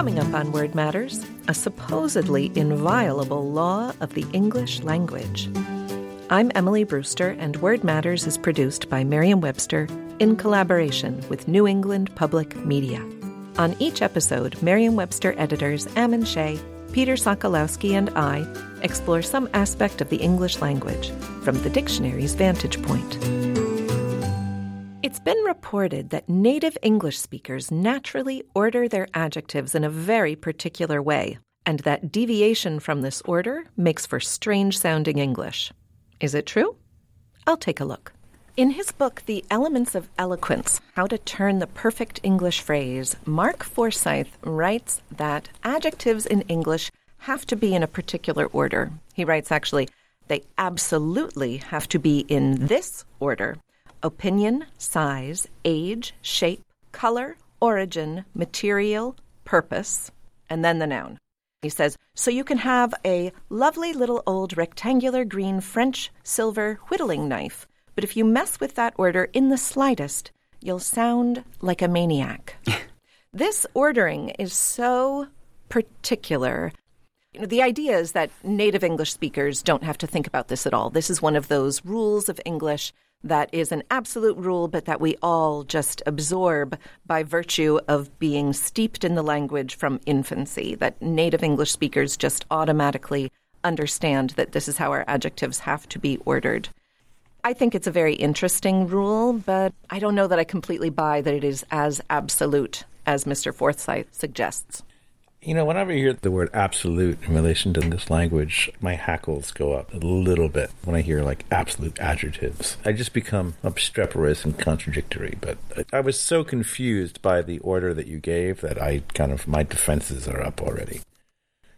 Coming up on Word Matters, a supposedly inviolable law of the English language. I'm Emily Brewster, and Word Matters is produced by Merriam Webster in collaboration with New England Public Media. On each episode, Merriam Webster editors Ammon Shea, Peter Sokolowski, and I explore some aspect of the English language from the dictionary's vantage point. It's been reported that native English speakers naturally order their adjectives in a very particular way, and that deviation from this order makes for strange sounding English. Is it true? I'll take a look. In his book, The Elements of Eloquence How to Turn the Perfect English Phrase, Mark Forsyth writes that adjectives in English have to be in a particular order. He writes, actually, they absolutely have to be in this order opinion, size, age, shape, color, origin, material, purpose, and then the noun. He says, so you can have a lovely little old rectangular green French silver whittling knife, but if you mess with that order in the slightest, you'll sound like a maniac. this ordering is so particular. You know, the idea is that native English speakers don't have to think about this at all. This is one of those rules of English that is an absolute rule, but that we all just absorb by virtue of being steeped in the language from infancy, that native English speakers just automatically understand that this is how our adjectives have to be ordered. I think it's a very interesting rule, but I don't know that I completely buy that it is as absolute as Mr. Forsyth suggests. You know, whenever I hear the word absolute in relation to this language, my hackles go up a little bit when I hear like absolute adjectives. I just become obstreperous and contradictory. But I was so confused by the order that you gave that I kind of, my defenses are up already.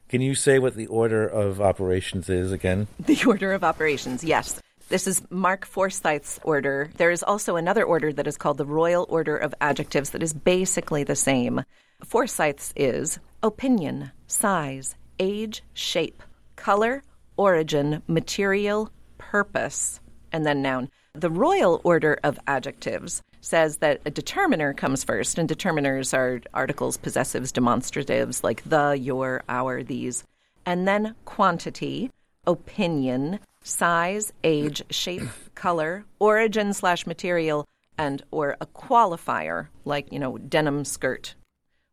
Can you say what the order of operations is again? The order of operations, yes. This is Mark Forsyth's order. There is also another order that is called the Royal Order of Adjectives that is basically the same. Forsyth's is opinion, size, age, shape, color, origin, material, purpose, and then noun. The Royal Order of Adjectives says that a determiner comes first, and determiners are articles, possessives, demonstratives like the, your, our, these, and then quantity, opinion, size, age, shape, color, origin slash material, and or a qualifier like you know denim skirt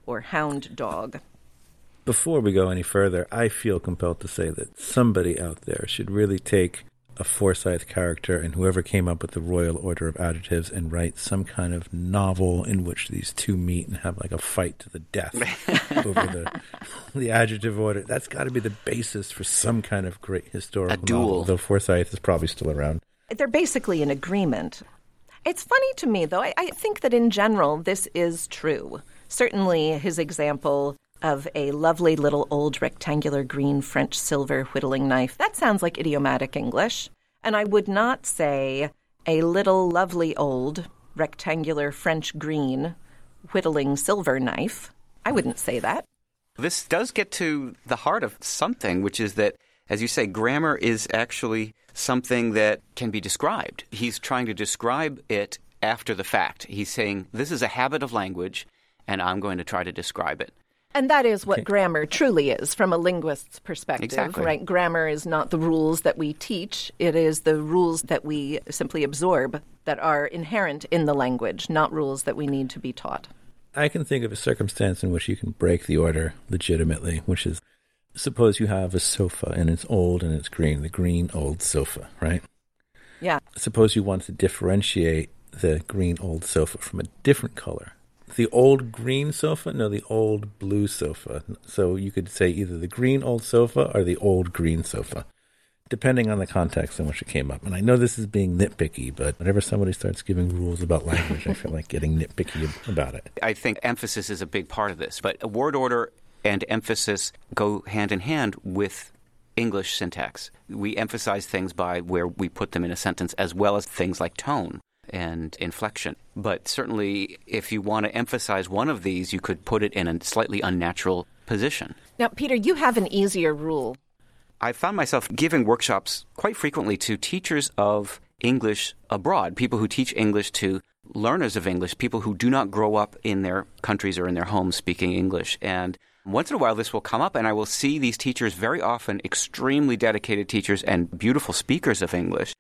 or hound dog. Before we go any further, I feel compelled to say that somebody out there should really take a Forsyth character and whoever came up with the Royal Order of Adjectives and write some kind of novel in which these two meet and have like a fight to the death over the the adjective order. That's got to be the basis for some kind of great historical a duel. novel. Though Forsyth is probably still around. They're basically in agreement. It's funny to me, though. I, I think that in general, this is true. Certainly, his example of a lovely little old rectangular green French silver whittling knife. That sounds like idiomatic English. And I would not say a little lovely old rectangular French green whittling silver knife. I wouldn't say that. This does get to the heart of something, which is that, as you say, grammar is actually something that can be described. He's trying to describe it after the fact. He's saying, This is a habit of language, and I'm going to try to describe it. And that is what grammar truly is from a linguist's perspective, Exactly. right? Grammar is not the rules that we teach, it is the rules that we simply absorb that are inherent in the language, not rules that we need to be taught. I can think of a circumstance in which you can break the order legitimately, which is suppose you have a sofa and it's old and it's green, the green old sofa, right? Yeah. Suppose you want to differentiate the green old sofa from a different color. The old green sofa? No, the old blue sofa. So you could say either the green old sofa or the old green sofa, depending on the context in which it came up. And I know this is being nitpicky, but whenever somebody starts giving rules about language, I feel like getting nitpicky about it. I think emphasis is a big part of this, but word order and emphasis go hand in hand with English syntax. We emphasize things by where we put them in a sentence, as well as things like tone and inflection. But certainly, if you want to emphasize one of these, you could put it in a slightly unnatural position. Now, Peter, you have an easier rule. I found myself giving workshops quite frequently to teachers of English abroad, people who teach English to learners of English, people who do not grow up in their countries or in their homes speaking English. And Once in a while, this will come up, and I will see these teachers, very often extremely dedicated teachers and beautiful speakers of English,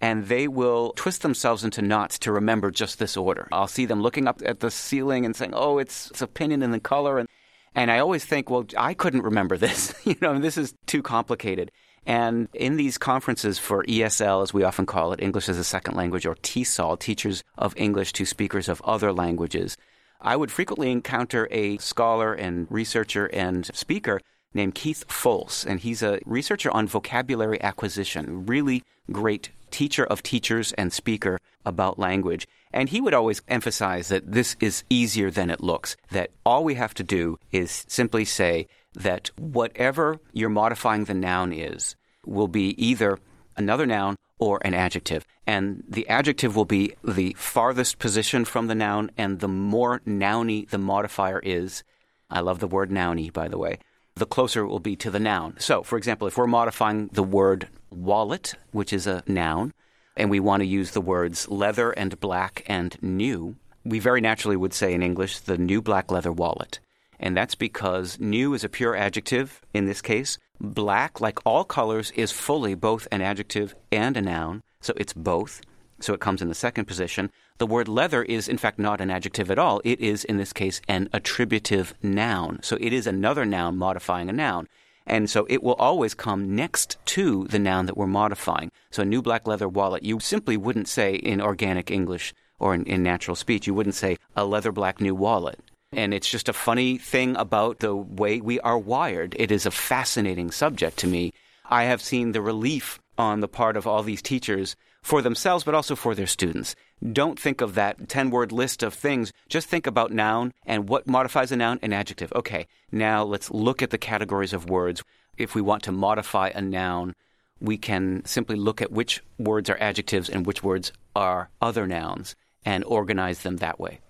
and they will twist themselves into knots to remember just this order. I'll see them looking up at the ceiling and saying, "Oh, it's, it's opinion in the color," and and I always think, well, I couldn't remember this. you know, this is too complicated. And in these conferences for ESL, as we often call it, English as a Second Language, or TESOL, Teachers of English to Speakers of Other Languages, I would frequently encounter a scholar and researcher and speaker named Keith Folse, and he's a researcher on vocabulary acquisition, really great teacher of teachers and speaker about language. And he would always emphasize that this is easier than it looks, that all we have to do is simply say, that whatever you're modifying the noun is will be either another noun or an adjective. And the adjective will be the farthest position from the noun, and the more nouny the modifier is, I love the word nouny, by the way, the closer it will be to the noun. So, for example, if we're modifying the word wallet, which is a noun, and we want to use the words leather and black and new, we very naturally would say in English the new black leather wallet and that's because new is a pure adjective in this case. Black, like all colors, is fully both an adjective and a noun, so it's both. So it comes in the second position. The word leather is, in fact, not an adjective at all. It is, in this case, an attributive noun. So it is another noun modifying a noun. And so it will always come next to the noun that we're modifying. So a new black leather wallet, you simply wouldn't say in organic English or in, in natural speech, you wouldn't say a leather black new wallet. And it's just a funny thing about the way we are wired. It is a fascinating subject to me. I have seen the relief on the part of all these teachers for themselves, but also for their students. Don't think of that 10 word list of things. Just think about noun and what modifies a noun, an adjective. Okay, now let's look at the categories of words. If we want to modify a noun, we can simply look at which words are adjectives and which words are other nouns and organize them that way.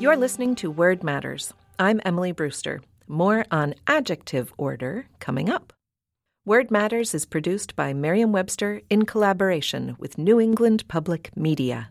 You're listening to Word Matters. I'm Emily Brewster. More on adjective order coming up. Word Matters is produced by Merriam Webster in collaboration with New England Public Media.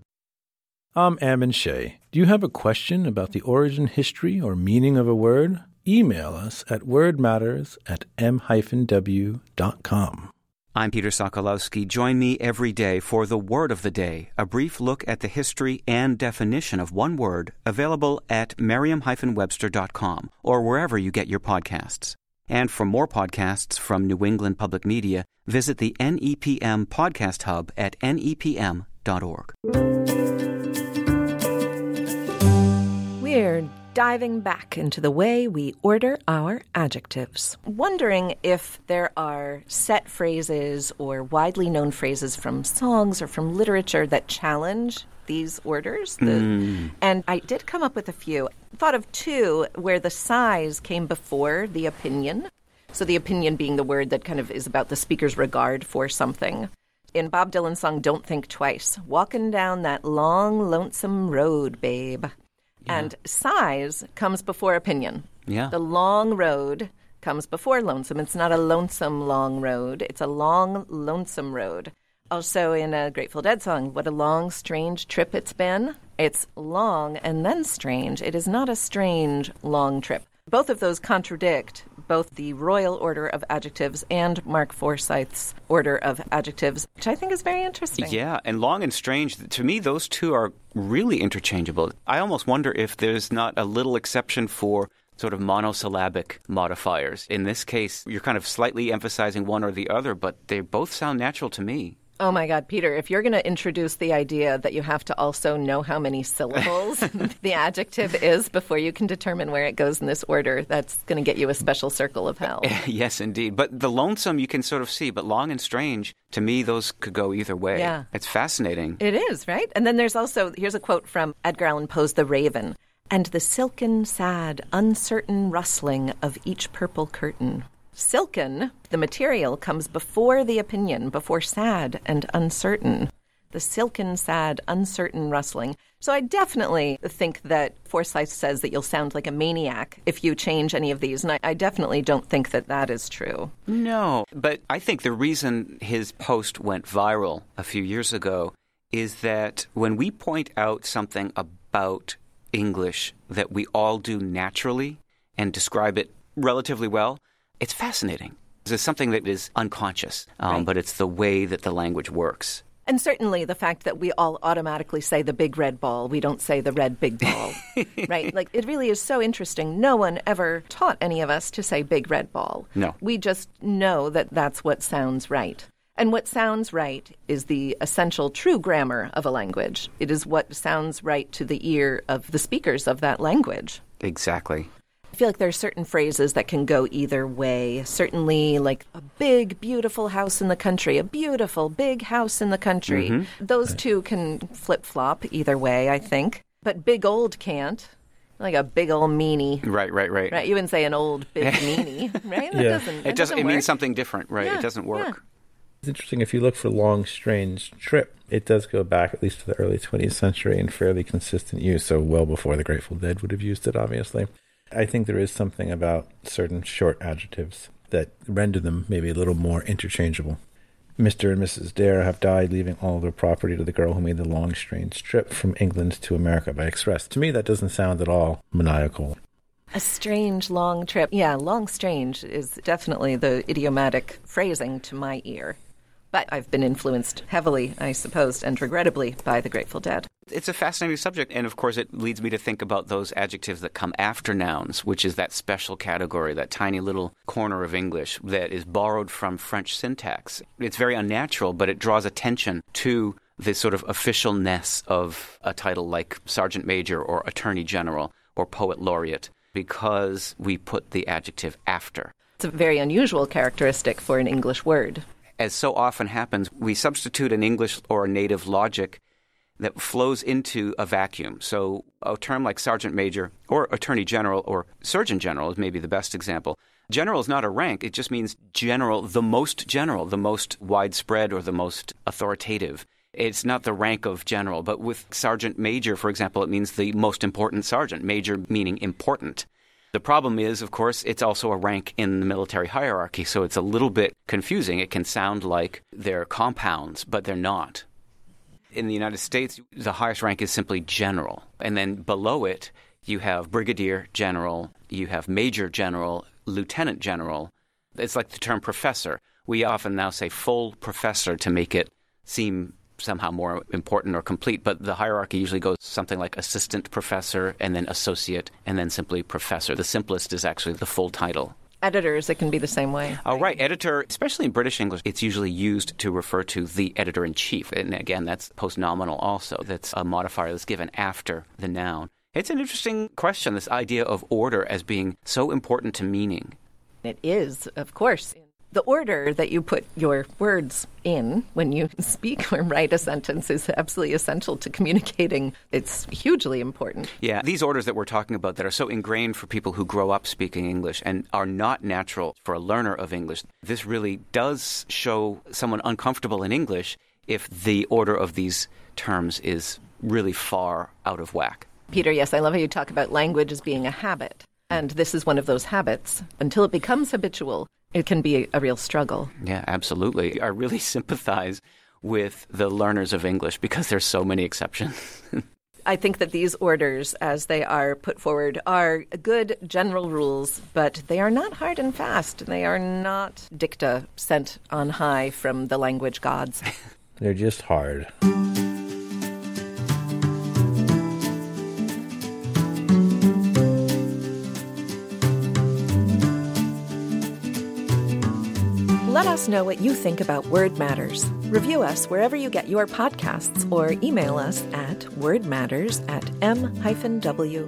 I'm Ammon Shea. Do you have a question about the origin, history, or meaning of a word? Email us at wordmatters at m-w.com. I'm Peter Sokolowski. Join me every day for the Word of the Day, a brief look at the history and definition of one word, available at merriam-webster.com or wherever you get your podcasts. And for more podcasts from New England Public Media, visit the NEPM Podcast Hub at nepm.org. We're diving back into the way we order our adjectives. Wondering if there are set phrases or widely known phrases from songs or from literature that challenge these orders. The, mm. And I did come up with a few. Thought of two where the size came before the opinion. So the opinion being the word that kind of is about the speaker's regard for something. In Bob Dylan's song Don't Think Twice, walking down that long, lonesome road, babe. Yeah. And size comes before opinion. Yeah. The long road comes before lonesome. It's not a lonesome long road, it's a long, lonesome road. Also, in a Grateful Dead song, What a Long, Strange Trip It's Been. It's long and then strange. It is not a strange, long trip. Both of those contradict both the royal order of adjectives and Mark Forsyth's order of adjectives, which I think is very interesting. Yeah, and long and strange, to me, those two are really interchangeable. I almost wonder if there's not a little exception for sort of monosyllabic modifiers. In this case, you're kind of slightly emphasizing one or the other, but they both sound natural to me. Oh my God, Peter, if you're going to introduce the idea that you have to also know how many syllables the adjective is before you can determine where it goes in this order, that's going to get you a special circle of hell. yes, indeed. But the lonesome you can sort of see, but long and strange, to me, those could go either way. Yeah. It's fascinating. It is, right? And then there's also here's a quote from Edgar Allan Poe's The Raven. And the silken, sad, uncertain rustling of each purple curtain. Silken, the material, comes before the opinion, before sad and uncertain. The silken, sad, uncertain rustling. So I definitely think that Forsyth says that you'll sound like a maniac if you change any of these. And I, I definitely don't think that that is true. No, but I think the reason his post went viral a few years ago is that when we point out something about English that we all do naturally and describe it relatively well, it's fascinating. It's something that is unconscious, um, Right. but it's the way that the language works. And certainly the fact that we all automatically say the big red ball, we don't say the red big ball, right? Like it really is so interesting. No one ever taught any of us to say big red ball. No. We just know that that's what sounds right. And what sounds right is the essential true grammar of a language. It is what sounds right to the ear of the speakers of that language. Exactly. I feel like there are certain phrases that can go either way. Certainly, like a big, beautiful house in the country, a beautiful, big house in the country. Mm-hmm. Those two can flip flop either way, I think. But big old can't. Like a big old meanie. Right, right, right. Right? You wouldn't say an old big meanie, right? That Yeah. doesn't, It that doesn't. It work. means something different, right? Yeah, It doesn't yeah. work. It's interesting if you look for long, strange trip. It does go back at least to the early 20th century in fairly consistent use. So well before the Grateful Dead would have used it, obviously. I think there is something about certain short adjectives that render them maybe a little more interchangeable. Mr. and Mrs. Dare have died, leaving all their property to the girl who made the long, strange trip from England to America by express. To me, that doesn't sound at all maniacal. A strange long trip. Yeah, long strange is definitely the idiomatic phrasing to my ear. But I've been influenced heavily, I suppose, and regrettably, by the Grateful Dead. It's a fascinating subject, and of course, it leads me to think about those adjectives that come after nouns, which is that special category, that tiny little corner of English that is borrowed from French syntax. It's very unnatural, but it draws attention to the sort of officialness of a title like Sergeant Major or Attorney General or Poet Laureate because we put the adjective after. It's a very unusual characteristic for an English word. as so often happens, we substitute an English or a native logic that flows into a vacuum. So a term like sergeant major or attorney general or surgeon general is maybe the best example. General is not a rank, it just means general, the most general, the most widespread or the most authoritative. It's not the rank of general, but with sergeant major, for example, it means the most important sergeant, major meaning important. The problem is, of course, it's also a rank in the military hierarchy, so it's a little bit confusing. It can sound like they're compounds, but they're not. In the United States, the highest rank is simply general. And then below it, you have brigadier general, you have major general, lieutenant general. It's like the term professor. We often now say full professor to make it seem somehow more important or complete, but the hierarchy usually goes something like assistant professor and then associate and then simply professor. The simplest is actually the full title. Editors, it can be the same way. Oh, right. Editor, especially in British English, it's usually used to refer to the editor in chief. And again, that's postnominal also. That's a modifier that's given after the noun. It's an interesting question, this idea of order as being so important to meaning. It is, of course. The order that you put your words in when you speak or write a sentence is absolutely essential to communicating. It's hugely important. Yeah, these orders that we're talking about that are so ingrained for people who grow up speaking English and are not natural for a learner of English, this really does show someone uncomfortable in English if the order of these terms is really far out of whack. Peter, yes, I love how you talk about language as being a habit. And this is one of those habits. Until it becomes habitual, it can be a real struggle. Yeah, absolutely. I really sympathize with the learners of English because there's so many exceptions. I think that these orders, as they are put forward, are good general rules, but they are not hard and fast. They are not dicta sent on high from the language gods. They're just hard. Us know what you think about Word Matters. Review us wherever you get your podcasts or email us at wordmatters at m-w.com.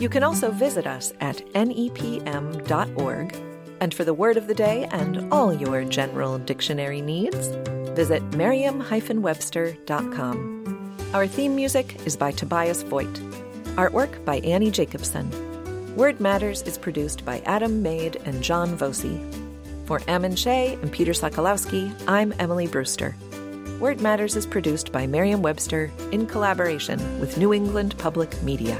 You can also visit us at nepm.org. And for the word of the day and all your general dictionary needs, visit merriam-webster.com. Our theme music is by Tobias Voigt. Artwork by Annie Jacobson. Word Matters is produced by Adam Maid and John Voci. For Ammon Shea and Peter Sokolowski, I'm Emily Brewster. Word Matters is produced by Merriam Webster in collaboration with New England Public Media.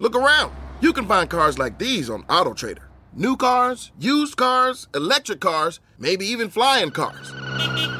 Look around. You can find cars like these on AutoTrader. New cars, used cars, electric cars, maybe even flying cars.